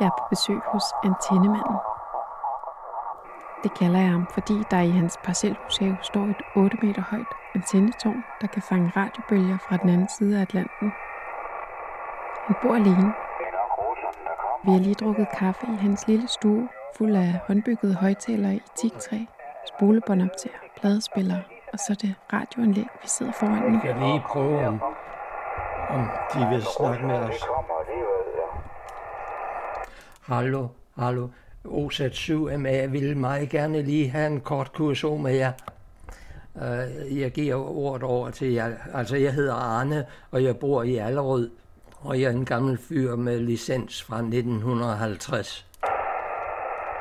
Jeg er på besøg hos Antennemanden. Det kalder jeg ham, fordi der i hans parcelhushave står et 8 meter højt antennetårn, der kan fange radiobølger fra den anden side af Atlanten. Han bor alene. Vi har lige drukket kaffe i hans lille stue, fuld af håndbyggede højtalere i teaktræ, spolebåndoptager, pladespillere, og så det radioanlæg, vi sidder foran nu. Jeg kan lige prøve, om, om de vil snakke med os. Hallo, hallo. OZ7MA vil meget gerne lige have en kort kurso med jer. Øh, Jeg giver ordet over til jer. Altså, jeg hedder Arne, og jeg bor i Allerød. Og jeg er en gammel fyr med licens fra 1950.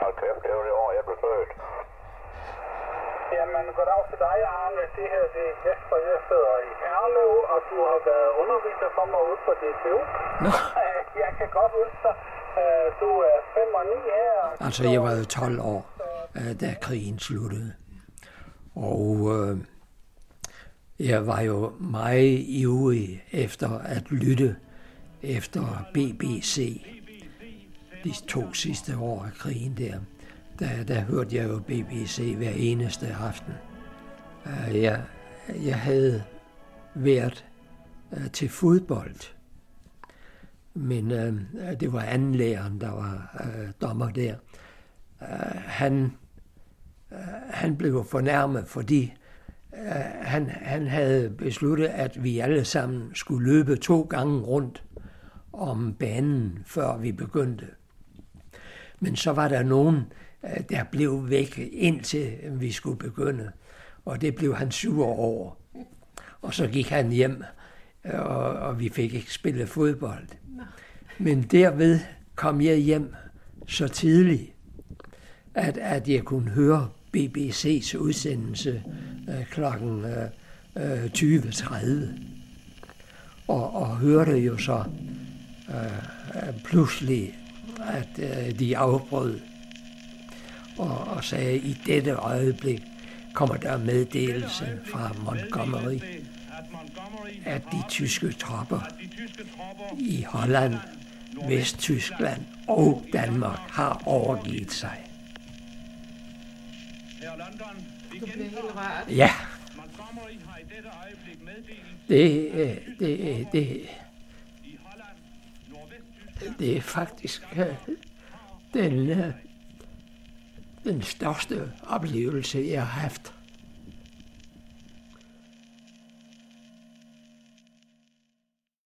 Hold kæft, det var det år, jeg blev født. Jamen, goddag til dig, Arne. Det her det er Jesper. Jeg sidder i Herlev, og du har været underviser for mig ude på DTU. Nå. Jeg kan godt huske dig. Du er 5 og 9 her. Altså, jeg var jo 12 år, øh, da krigen sluttede. Og øh, jeg var jo meget ivrig efter at lytte efter BBC de to sidste år af krigen der. Der, der hørte jeg jo BBC hver eneste aften. Øh, Jeg, jeg havde været øh, til fodbold, men øh, det var andenlæreren, der var øh, dommer der. Øh, han, øh, han blev fornærmet, fordi øh, han, han havde besluttet, at vi alle sammen skulle løbe to gange rundt om banen, før vi begyndte. Men så var der nogen, øh, der blev væk, indtil vi skulle begynde. Og det blev han sur over. Og så gik han hjem, og, og vi fik ikke spillet fodbold. Men derved kom jeg hjem så tidligt, at, at jeg kunne høre BBC's udsendelse øh, klokken øh, øh, 20.30. Og, og hørte jo så øh, pludselig, at øh, de afbrød og, og sagde, i dette øjeblik kommer der meddelelse fra Montgomery, at de tyske tropper i Holland, Vesttyskland og Danmark har overgivet sig. Ja. Det, øh, det, det, det er faktisk øh, den, øh, den største oplevelse, jeg har haft